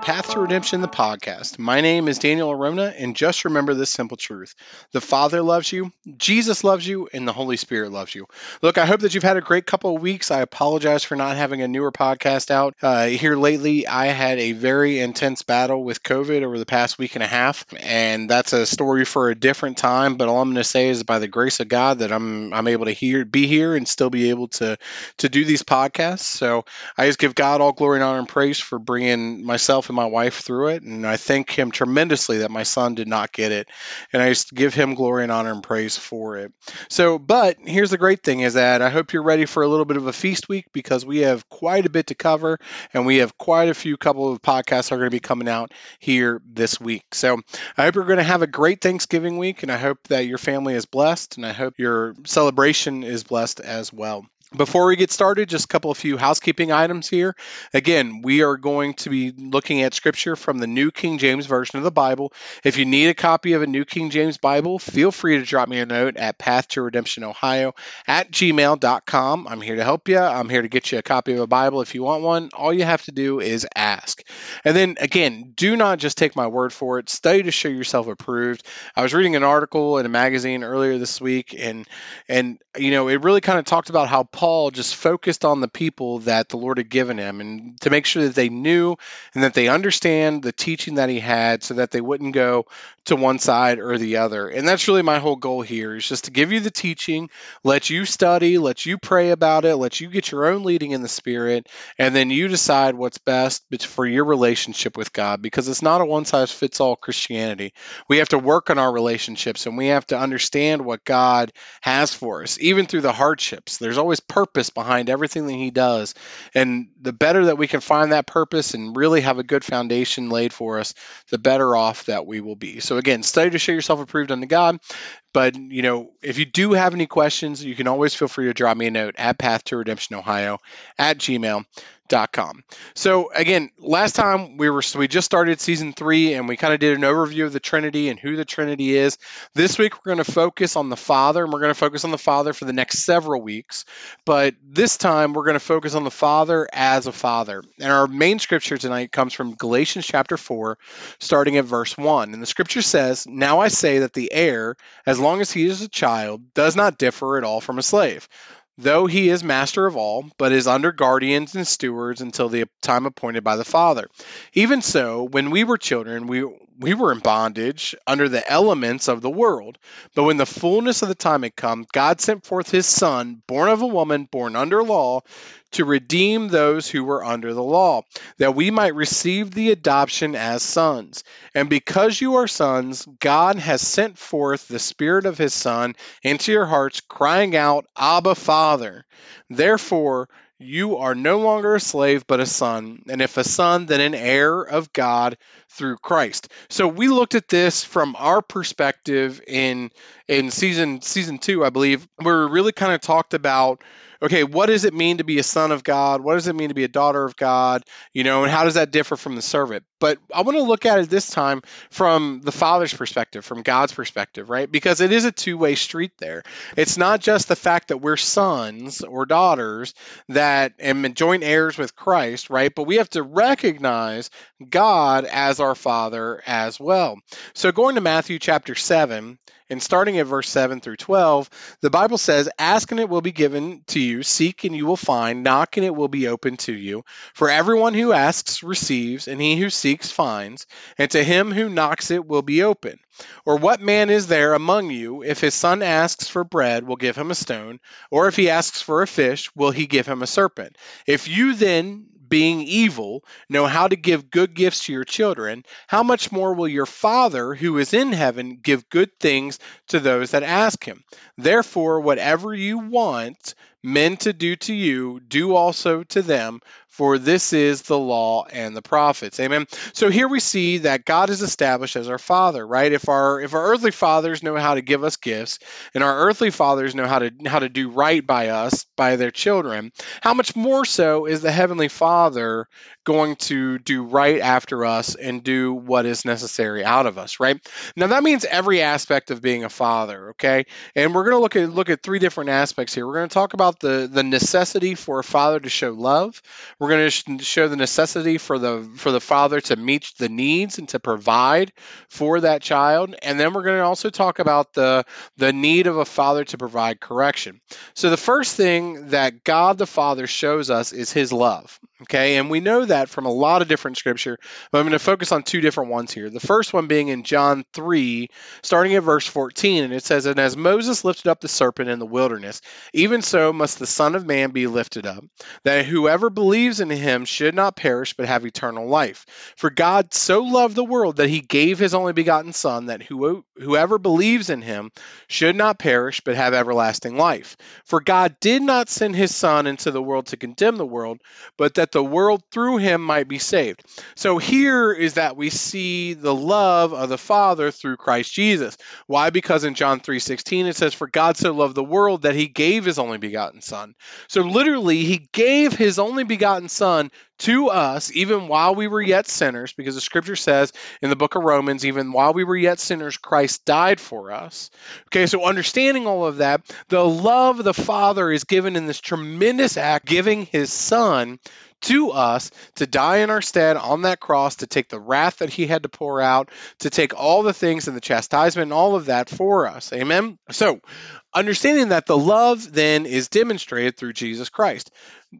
Path to Redemption, the podcast. My name is Daniel Arona, and just remember this simple truth the Father loves you, Jesus loves you, and the Holy Spirit loves you. Look, I hope that you've had a great couple of weeks. I apologize for not having a newer podcast out. Uh, here lately, I had a very intense battle with COVID over the past week and a half, and that's a story for a different time. But all I'm going to say is by the grace of God that I'm I'm able to hear be here and still be able to to do these podcasts. So I just give God all glory and honor and praise for bringing myself my wife through it. And I thank Him tremendously that my son did not get it. And I just give Him glory and honor and praise for it. So, but here's the great thing is that I hope you're ready for a little bit of a feast week because we have quite a bit to cover and we have quite a few couple of podcasts are going to be coming out here this week. So I hope you're going to have a great Thanksgiving week and I hope that your family is blessed and I hope your celebration is blessed as well. Before we get started, just a couple of few housekeeping items here. Again, we are going to be looking at scripture from the New King James Version of the Bible. If you need a copy of a New King James Bible, feel free to drop me a note at path to redemption ohio at gmail.com. I'm here to help you. I'm here to get you a copy of a Bible if you want one. All you have to do is ask. And then again, do not just take my word for it. Study to show yourself approved. I was reading an article in a magazine earlier this week and and you know, it really kind of talked about how Paul just focused on the people that the Lord had given him and to make sure that they knew and that they understand the teaching that he had so that they wouldn't go to one side or the other. And that's really my whole goal here is just to give you the teaching, let you study, let you pray about it, let you get your own leading in the spirit, and then you decide what's best for your relationship with God because it's not a one size fits all Christianity. We have to work on our relationships and we have to understand what God has for us, even through the hardships. There's always purpose behind everything that he does. And the better that we can find that purpose and really have a good foundation laid for us, the better off that we will be. So again, study to show yourself approved unto God. But you know, if you do have any questions, you can always feel free to drop me a note at path to redemption ohio at gmail com. So again, last time we were so we just started season three and we kind of did an overview of the Trinity and who the Trinity is. This week we're going to focus on the Father and we're going to focus on the Father for the next several weeks. But this time we're going to focus on the Father as a Father. And our main scripture tonight comes from Galatians chapter four, starting at verse one. And the scripture says, Now I say that the heir, as long as he is a child, does not differ at all from a slave though he is master of all, but is under guardians and stewards until the time appointed by the Father. Even so, when we were children, we we were in bondage under the elements of the world. But when the fullness of the time had come, God sent forth his Son, born of a woman, born under law, to redeem those who were under the law, that we might receive the adoption as sons. And because you are sons, God has sent forth the Spirit of his Son into your hearts, crying out, Abba, Father. Therefore, you are no longer a slave, but a son. And if a son, then an heir of God through Christ. So we looked at this from our perspective in in season season two, I believe, where we really kind of talked about okay, what does it mean to be a son of God? What does it mean to be a daughter of God? You know, and how does that differ from the servant? But I want to look at it this time from the Father's perspective, from God's perspective, right? Because it is a two way street there. It's not just the fact that we're sons or daughters that and joint heirs with Christ, right? But we have to recognize God as our Father as well. So going to Matthew chapter 7, and starting at verse 7 through 12, the Bible says, Ask and it will be given to you, seek and you will find, knock and it will be open to you. For everyone who asks receives, and he who seeks finds, and to him who knocks it will be open. Or what man is there among you, if his son asks for bread, will give him a stone, or if he asks for a fish, will he give him a serpent? If you then, being evil, know how to give good gifts to your children, how much more will your Father who is in heaven give good things to those that ask him? Therefore, whatever you want men to do to you, do also to them, for this is the law and the prophets. Amen. So here we see that God is established as our father, right? If our if our earthly fathers know how to give us gifts and our earthly fathers know how to how to do right by us, by their children, how much more so is the heavenly Father going to do right after us and do what is necessary out of us, right? Now that means every aspect of being a father, okay? And we're going to look at look at three different aspects here. We're going to talk about the the necessity for a father to show love. We're We're going to show the necessity for the for the father to meet the needs and to provide for that child, and then we're going to also talk about the the need of a father to provide correction. So the first thing that God the Father shows us is His love. Okay, and we know that from a lot of different scripture, but I'm going to focus on two different ones here. The first one being in John 3, starting at verse 14, and it says, And as Moses lifted up the serpent in the wilderness, even so must the Son of Man be lifted up, that whoever believes in him should not perish but have eternal life. For God so loved the world that he gave his only begotten Son, that whoever believes in him should not perish but have everlasting life. For God did not send his Son into the world to condemn the world, but that the world through him might be saved. So here is that we see the love of the Father through Christ Jesus. Why? Because in John 3:16 it says for God so loved the world that he gave his only begotten son. So literally he gave his only begotten son to us even while we were yet sinners because the scripture says in the book of Romans even while we were yet sinners Christ died for us. Okay, so understanding all of that, the love of the Father is given in this tremendous act giving his son to us to die in our stead on that cross, to take the wrath that he had to pour out, to take all the things and the chastisement and all of that for us. Amen. So, understanding that the love then is demonstrated through Jesus Christ.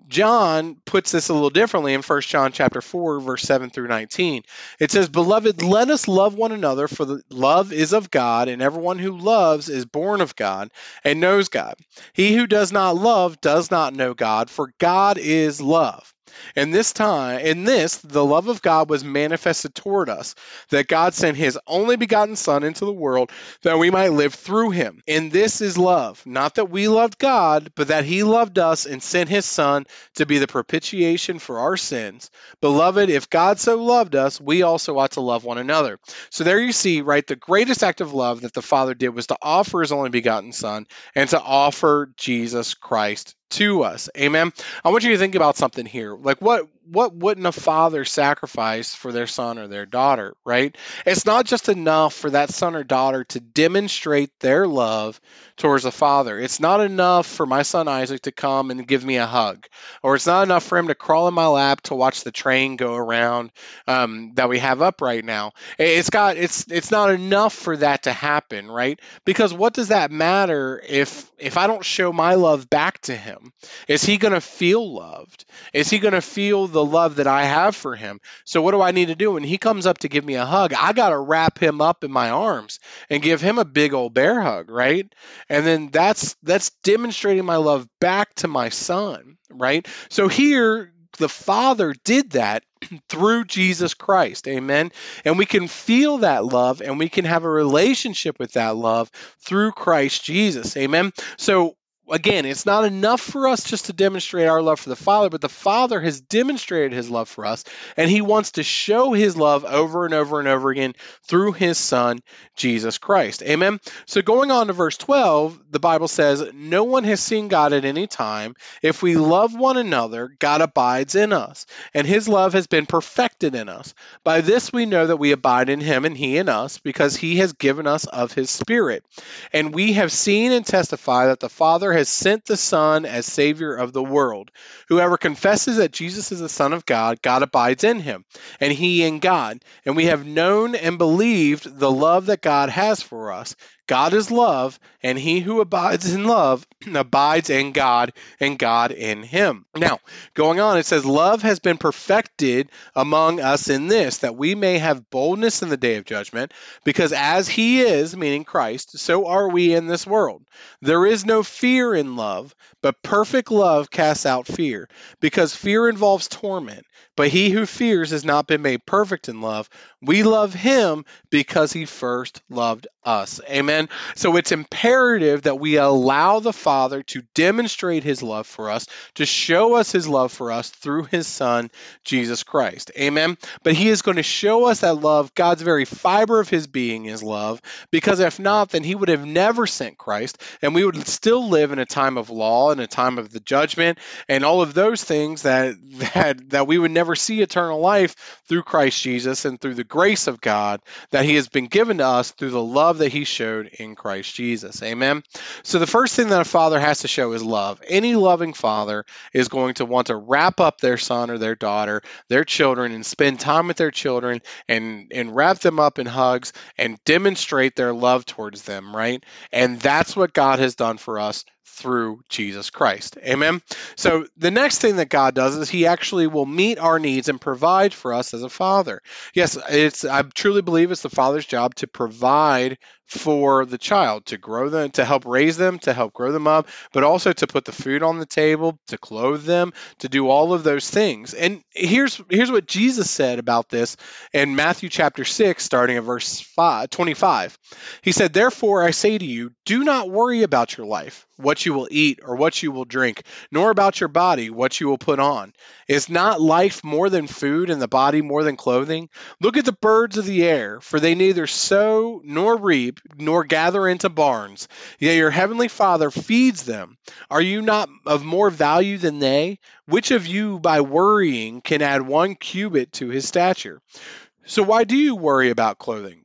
John puts this a little differently in 1 John chapter 4 verse 7 through 19. It says, "Beloved, let us love one another for the love is of God, and everyone who loves is born of God and knows God. He who does not love does not know God, for God is love." And this time, in this, the love of God was manifested toward us, that God sent his only begotten Son into the world that we might live through him. And this is love, not that we loved God, but that he loved us and sent his Son to be the propitiation for our sins. Beloved, if God so loved us, we also ought to love one another. So there you see, right, the greatest act of love that the Father did was to offer his only begotten Son and to offer Jesus Christ to us. Amen. I want you to think about something here. Like what what wouldn't a father sacrifice for their son or their daughter, right? It's not just enough for that son or daughter to demonstrate their love towards a father. It's not enough for my son Isaac to come and give me a hug, or it's not enough for him to crawl in my lap to watch the train go around um, that we have up right now. It's got it's it's not enough for that to happen, right? Because what does that matter if if I don't show my love back to him? Is he going to feel loved? Is he going to feel the the love that I have for him. So what do I need to do when he comes up to give me a hug? I got to wrap him up in my arms and give him a big old bear hug, right? And then that's that's demonstrating my love back to my son, right? So here the Father did that through Jesus Christ. Amen. And we can feel that love and we can have a relationship with that love through Christ Jesus. Amen. So again, it's not enough for us just to demonstrate our love for the Father, but the Father has demonstrated his love for us, and he wants to show his love over and over and over again through his Son, Jesus Christ. Amen. So going on to verse 12, the Bible says, No one has seen God at any time. If we love one another, God abides in us, and his love has been perfected in us. By this we know that we abide in him and he in us, because he has given us of his Spirit. And we have seen and testify that the Father has sent the Son as Savior of the world. Whoever confesses that Jesus is the Son of God, God abides in him, and he in God. And we have known and believed the love that God has for us. God is love, and he who abides in love abides in God, and God in him. Now, going on, it says, Love has been perfected among us in this, that we may have boldness in the day of judgment, because as he is, meaning Christ, so are we in this world. There is no fear in love, but perfect love casts out fear, because fear involves torment. But he who fears has not been made perfect in love. We love him because he first loved us. Amen. So it's imperative that we allow the Father to demonstrate his love for us, to show us his love for us through his Son, Jesus Christ. Amen. But he is going to show us that love, God's very fiber of his being is love, because if not, then he would have never sent Christ, and we would still live in a time of law and a time of the judgment and all of those things that that that we would never see eternal life through Christ Jesus and through the grace of God that He has been given to us through the love that He showed in Christ Jesus. Amen. So the first thing that a father has to show is love. Any loving father is going to want to wrap up their son or their daughter, their children, and spend time with their children and and wrap them up in hugs and demonstrate their love towards them, right? And that's what God has done for us through Jesus Christ. Amen. So the next thing that God does is he actually will meet our needs and provide for us as a father. Yes, it's I truly believe it's the father's job to provide for the child to grow them to help raise them to help grow them up but also to put the food on the table to clothe them to do all of those things. And here's here's what jesus said about this in matthew chapter 6 starting at verse 5, 25 he said therefore i say to you do not worry about your life what you will eat or what you will drink nor about your body what you will put on. Is not life more than food and the body more than clothing? Look at the birds of the air for they neither sow nor nor gather into barns, yet your heavenly Father feeds them. Are you not of more value than they? Which of you, by worrying, can add one cubit to his stature? So why do you worry about clothing?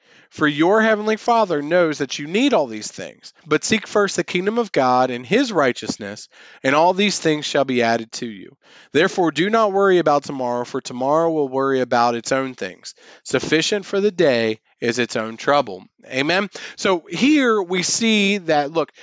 For your heavenly Father knows that you need all these things. But seek first the kingdom of God and his righteousness, and all these things shall be added to you. Therefore, do not worry about tomorrow, for tomorrow will worry about its own things. Sufficient for the day is its own trouble. Amen. So here we see that, look,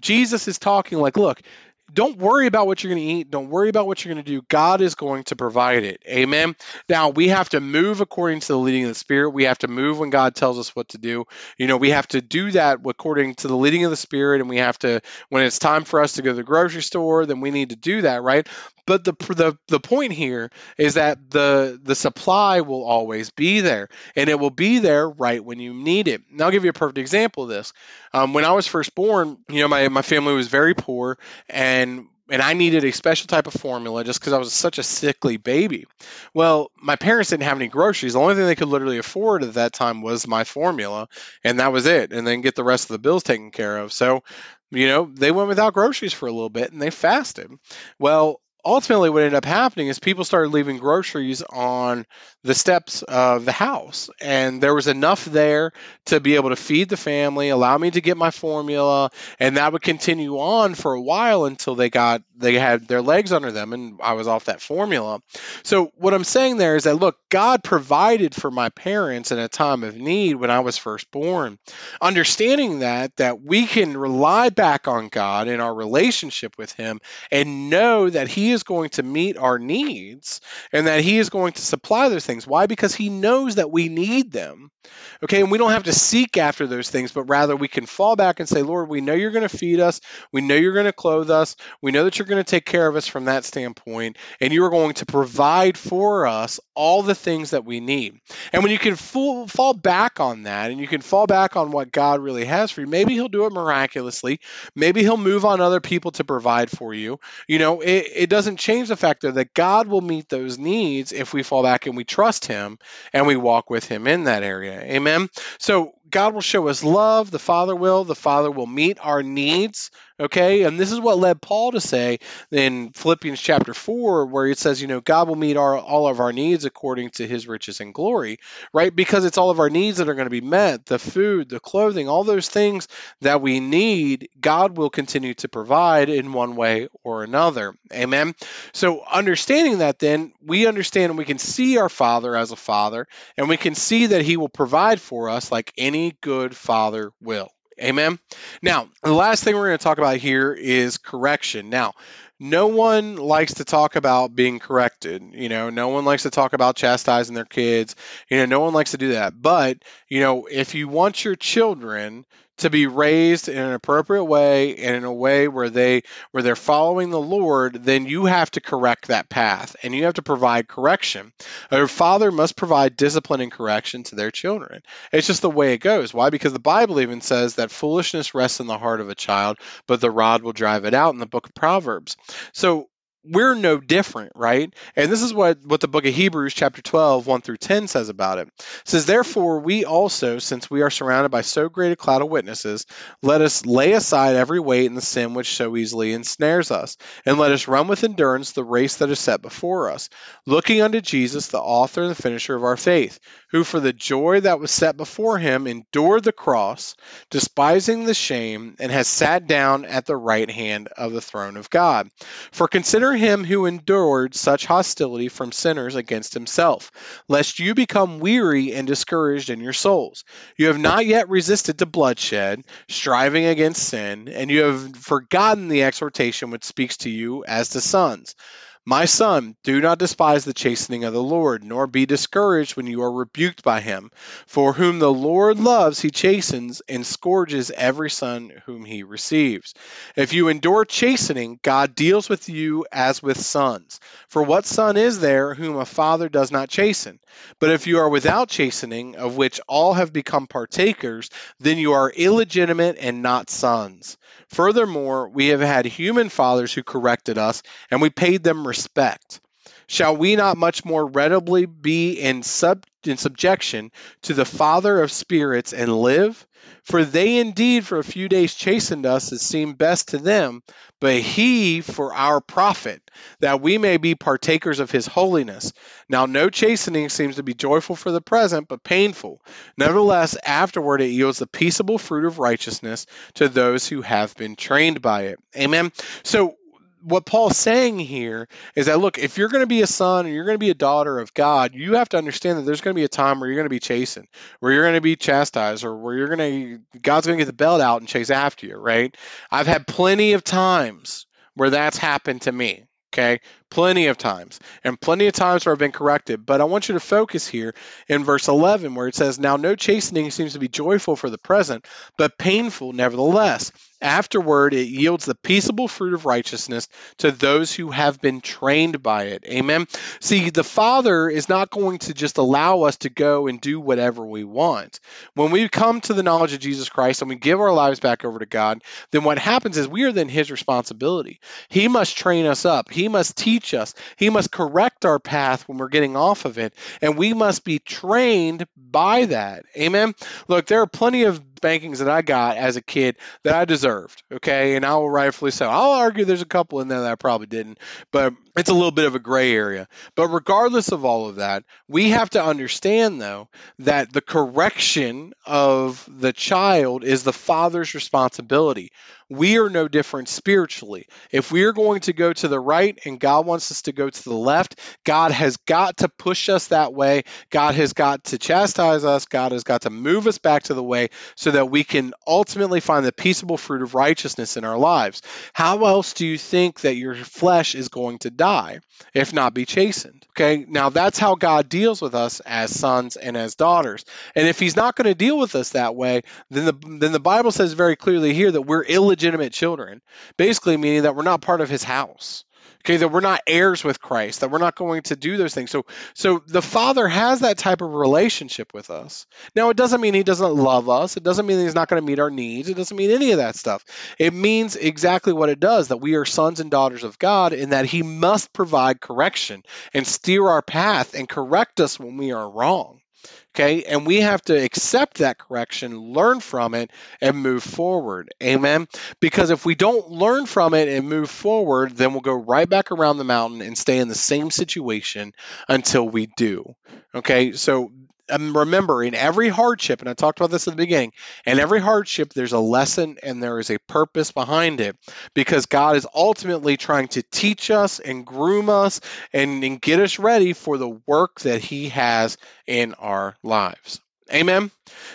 Jesus is talking like, look, don't worry about what you're going to eat. Don't worry about what you're going to do. God is going to provide it. Amen. Now, we have to move according to the leading of the Spirit. We have to move when God tells us what to do. You know, we have to do that according to the leading of the Spirit. And we have to, when it's time for us to go to the grocery store, then we need to do that, right? But the, the, the point here is that the, the supply will always be there and it will be there right when you need it. And I'll give you a perfect example of this. Um, when I was first born, you know, my, my family was very poor and and I needed a special type of formula just because I was such a sickly baby. Well, my parents didn't have any groceries. The only thing they could literally afford at that time was my formula, and that was it. And then get the rest of the bills taken care of. So, you know, they went without groceries for a little bit and they fasted. Well, ultimately what ended up happening is people started leaving groceries on the steps of the house. And there was enough there to be able to feed the family allow me to get my formula and that would continue on for a while until they got they had their legs under them and I was off that formula. So what I'm saying there is that look God provided for my parents in a time of need when I was first born. Understanding that that we can rely back on God in our relationship with him and know that he is going to meet our needs and that he is going to supply those things. Why? Because he knows that we need them. Okay, and we don't have to seek after those things, but rather we can fall back and say, Lord, we know you're going to feed us. We know you're going to clothe us. We know that you're going to take care of us from that standpoint, and you are going to provide for us all the things that we need. And when you can full, fall back on that and you can fall back on what God really has for you, maybe He'll do it miraculously. Maybe He'll move on other people to provide for you. You know, it, it doesn't change the fact that God will meet those needs if we fall back and we trust Him and we walk with Him in that area. Amen. So God will show us love, the Father will, the Father will meet our needs, okay? And this is what led Paul to say in Philippians chapter 4 where it says, you know, God will meet our all of our needs according to his riches and glory, right? Because it's all of our needs that are going to be met, the food, the clothing, all those things that we need, God will continue to provide in one way or another. Amen. So understanding that then, we understand and we can see our Father as a father and we can see that he will provide for us like any good father will. Amen. Now, the last thing we're going to talk about here is correction. Now, no one likes to talk about being corrected. You know, no one likes to talk about chastising their kids. You know, no one likes to do that. But, you know, if you want your children to be raised in an appropriate way and in a way where they where they're following the Lord, then you have to correct that path and you have to provide correction. A father must provide discipline and correction to their children. It's just the way it goes. Why? Because the Bible even says that foolishness rests in the heart of a child, but the rod will drive it out in the book of Proverbs. So we're no different, right? And this is what, what the book of Hebrews, chapter 12, 1 through 10 says about it. It says, Therefore, we also, since we are surrounded by so great a cloud of witnesses, let us lay aside every weight and the sin which so easily ensnares us, and let us run with endurance the race that is set before us, looking unto Jesus, the author and the finisher of our faith, who for the joy that was set before him endured the cross, despising the shame, and has sat down at the right hand of the throne of God. For consider him who endured such hostility from sinners against himself, lest you become weary and discouraged in your souls. You have not yet resisted to bloodshed, striving against sin, and you have forgotten the exhortation which speaks to you as to sons. My son, do not despise the chastening of the Lord, nor be discouraged when you are rebuked by him. For whom the Lord loves, he chastens and scourges every son whom he receives. If you endure chastening, God deals with you as with sons. For what son is there whom a father does not chasten? But if you are without chastening, of which all have become partakers, then you are illegitimate and not sons. Furthermore, we have had human fathers who corrected us, and we paid them respect. Shall we not much more readily be in, sub, in subjection to the Father of spirits and live? For they indeed for a few days chastened us as seemed best to them, but he for our profit, that we may be partakers of his holiness. Now, no chastening seems to be joyful for the present, but painful. Nevertheless, afterward it yields the peaceable fruit of righteousness to those who have been trained by it. Amen. So, what Paul's saying here is that look, if you're going to be a son and you're going to be a daughter of God, you have to understand that there's going to be a time where you're going to be chastened, where you're going to be chastised, or where you're going to God's going to get the belt out and chase after you, right? I've had plenty of times where that's happened to me. Okay, plenty of times, and plenty of times where I've been corrected. But I want you to focus here in verse 11, where it says, Now no chastening seems to be joyful for the present, but painful nevertheless. Afterward, it yields the peaceable fruit of righteousness to those who have been trained by it. Amen. See, the Father is not going to just allow us to go and do whatever we want. When we come to the knowledge of Jesus Christ and we give our lives back over to God, then what happens is we are then His responsibility. He must train us up, He must teach us, He must correct our path when we're getting off of it, and we must be trained by that. Amen. Look, there are plenty of spankings that I got as a kid that I deserved. Okay, and I will rightfully so. I'll argue there's a couple in there that I probably didn't, but it's a little bit of a gray area. But regardless of all of that, we have to understand though that the correction of the child is the father's responsibility. We are no different spiritually. If we are going to go to the right and God wants us to go to the left, God has got to push us that way. God has got to chastise us. God has got to move us back to the way so that we can ultimately find the peaceable fruit of righteousness in our lives. How else do you think that your flesh is going to die if not be chastened? Okay, now that's how God deals with us as sons and as daughters. And if He's not going to deal with us that way, then the then the Bible says very clearly here that we're illegitimate children, basically meaning that we're not part of His house okay? That we're not heirs with christ that we're not going to do those things. So so the father has that type of relationship with us. Now it doesn't mean he doesn't love us. It doesn't mean he's not going to meet our needs. It doesn't mean any of that stuff. It means exactly what it does that we are sons and daughters of god and that he must provide correction and steer our path and correct us when we are wrong Okay. And we have to accept that correction, learn from it, and move forward. Amen. Because if we don't learn from it and move forward, then we'll go right back around the mountain and stay in the same situation until we do. Okay. So remember in every hardship, and I talked about this at the beginning, in every hardship, there's a lesson and there is a purpose behind it because God is ultimately trying to teach us and groom us and, and get us ready for the work that He has in our lives. Amen.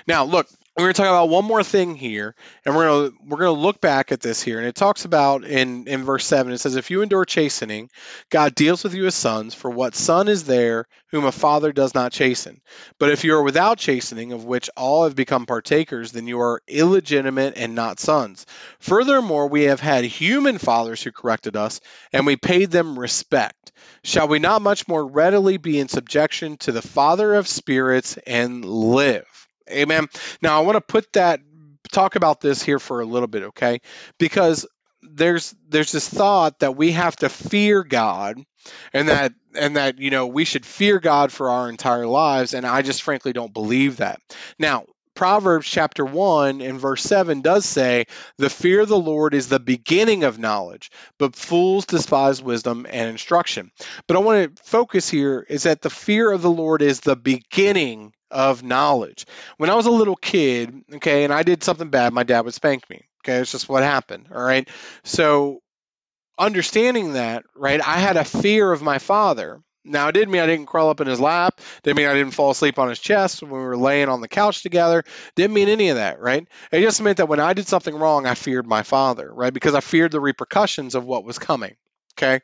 Now, look, we're going to talk about one more thing here and we're going to we're going to look back at this here and it talks about in in verse 7 it says if you endure chastening god deals with you as sons for what son is there whom a father does not chasten? But if you are without chastening of which all have become partakers then you are illegitimate and not sons. Furthermore we have had human fathers who corrected us and we paid them respect. Shall we not much more readily be in subjection to the father of spirits and live Amen. Now I want to put that talk about this here for a little bit, okay? Because there's there's this thought that we have to fear God and that and that you know we should fear God for our entire lives and I just frankly don't believe that. Now, Proverbs chapter 1 and verse 7 does say, The fear of the Lord is the beginning of knowledge, but fools despise wisdom and instruction. But I want to focus here is that the fear of the Lord is the beginning of knowledge. When I was a little kid, okay, and I did something bad, my dad would spank me. Okay, it's just what happened. All right. So understanding that, right, I had a fear of my father. Now, it didn't mean I didn't crawl up in his lap. Didn't mean I didn't fall asleep on his chest when we were laying on the couch together. Didn't mean any of that, right? It just meant that when I did something wrong, I feared my father, right? Because I feared the repercussions of what was coming. Okay.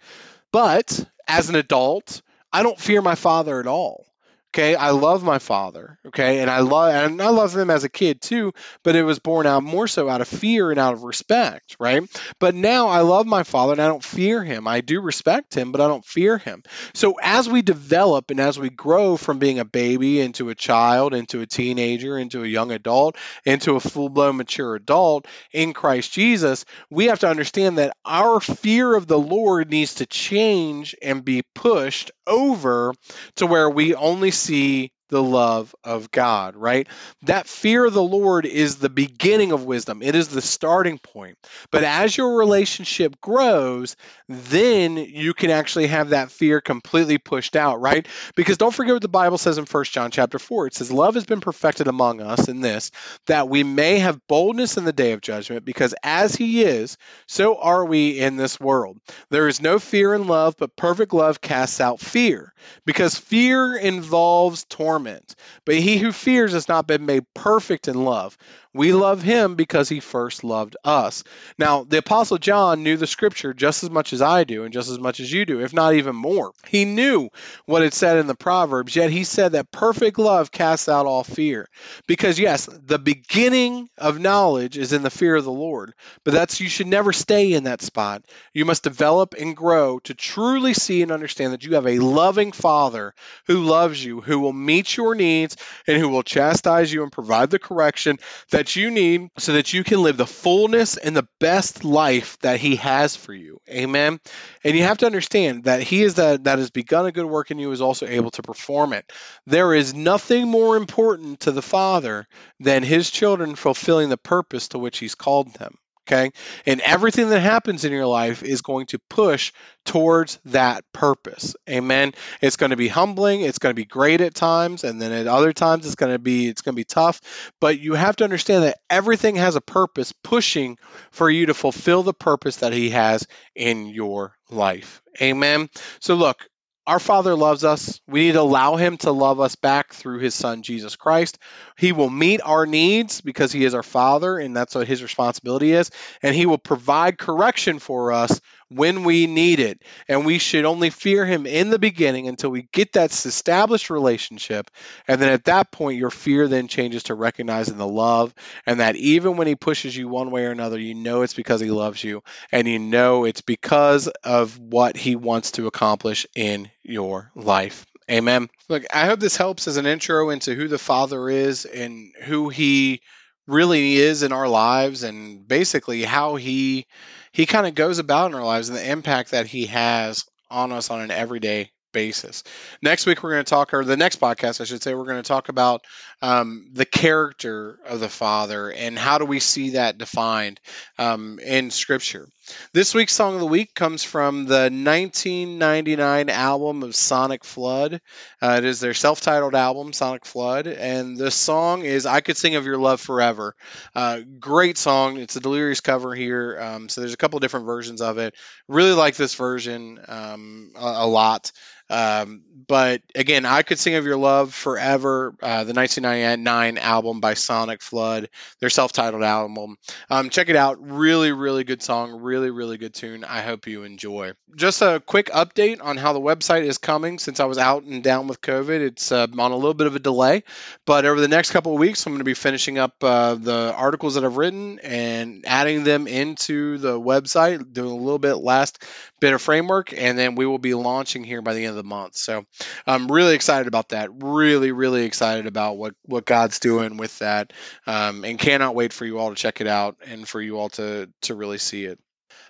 But as an adult, I don't fear my father at all. Okay, I love my father. Okay, and I love and I love him as a kid too, but it was born out more so out of fear and out of respect, right? But now I love my father and I don't fear him. I do respect him, but I don't fear him. So as we develop and as we grow from being a baby into a child, into a teenager, into a young adult, into a full-blown mature adult in Christ Jesus, we have to understand that our fear of the Lord needs to change and be pushed over to where we only see the love of God, right? That fear of the Lord is the beginning of wisdom. It is the starting point. But as your relationship grows, then you can actually have that fear completely pushed out, right? Because don't forget what the Bible says in 1 John chapter 4. It says, Love has been perfected among us in this, that we may have boldness in the day of judgment, because as he is, so are we in this world. There is no fear in love, but perfect love casts out fear, because fear involves torment torment. But he who fears has not been made perfect in love. We love him because he first loved us. Now, the Apostle John knew the scripture just as much as I do and just as much as you do, if not even more. He knew what it said in the Proverbs, yet he said that perfect love casts out all fear. Because, yes, the beginning of knowledge is in the fear of the Lord, but that's you should never stay in that spot. You must develop and grow to truly see and understand that you have a loving Father who loves you, who will meet your needs, and who will chastise you and provide the correction that that you need so that you can live the fullness and the best life that he has for you. Amen. And you have to understand that he is that that has begun a good work in you is also able to perform it. There is nothing more important to the Father than his children fulfilling the purpose to which he's called them. Okay. And everything that happens in your life is going to push towards that purpose. Amen. It's going to be humbling. It's going to be great at times. And then at other times it's going to be, it's going to be tough. But you have to understand that everything has a purpose pushing for you to fulfill the purpose that he has in your life. Amen. So look, our Father loves us. We need to allow Him to love us back through His Son, Jesus Christ. He will meet our needs because He is our Father, and that's what His responsibility is. And He will provide correction for us when we need it. And we should only fear him in the beginning until we get that established relationship. And then at that point, your fear then changes to recognizing the love and that even when he pushes you one way or another, you know it's because he loves you and you know it's because of what he wants to accomplish in your life. Amen. Look, I hope this helps as an intro into who the Father is and who he really is in our lives and basically how he he kind of goes about in our lives and the impact that he has on us on an everyday basis. Next week, we're going to talk, or the next podcast, I should say, we're going to talk about um, the character of the Father and how do we see that defined um, in Scripture. This week's song of the week comes from the 1999 album of Sonic Flood. Uh, it is their self titled album, Sonic Flood, and the song is I Could Sing of Your Love Forever. Uh, great song. It's a Delirious cover here, um, so there's a couple different versions of it. Really like this version um, a, a lot. Um, but again, I could sing of your love forever. Uh, the 1999 album by Sonic Flood, their self-titled album. Um, check it out. Really, really good song. Really, really good tune. I hope you enjoy. Just a quick update on how the website is coming. Since I was out and down with COVID, it's uh, on a little bit of a delay. But over the next couple of weeks, I'm going to be finishing up uh, the articles that I've written and adding them into the website, doing a little bit last bit of framework, and then we will be launching here by the end of the month. So I'm really excited about that. Really, really excited about what what God's doing with that, um, and cannot wait for you all to check it out and for you all to to really see it.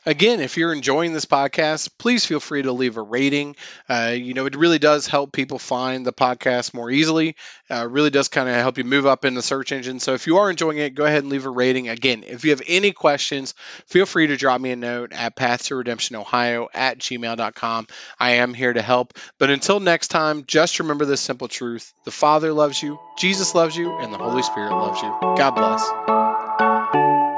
Again, if you're enjoying this podcast, please feel free to leave a rating. Uh, you know, it really does help people find the podcast more easily. Uh, really does kind of help you move up in the search engine. So if you are enjoying it, go ahead and leave a rating. Again, if you have any questions, feel free to drop me a note at path to redemption ohio at gmail.com. I am here to help. But until next time, just remember this simple truth the Father loves you, Jesus loves you, and the Holy Spirit loves you. God bless.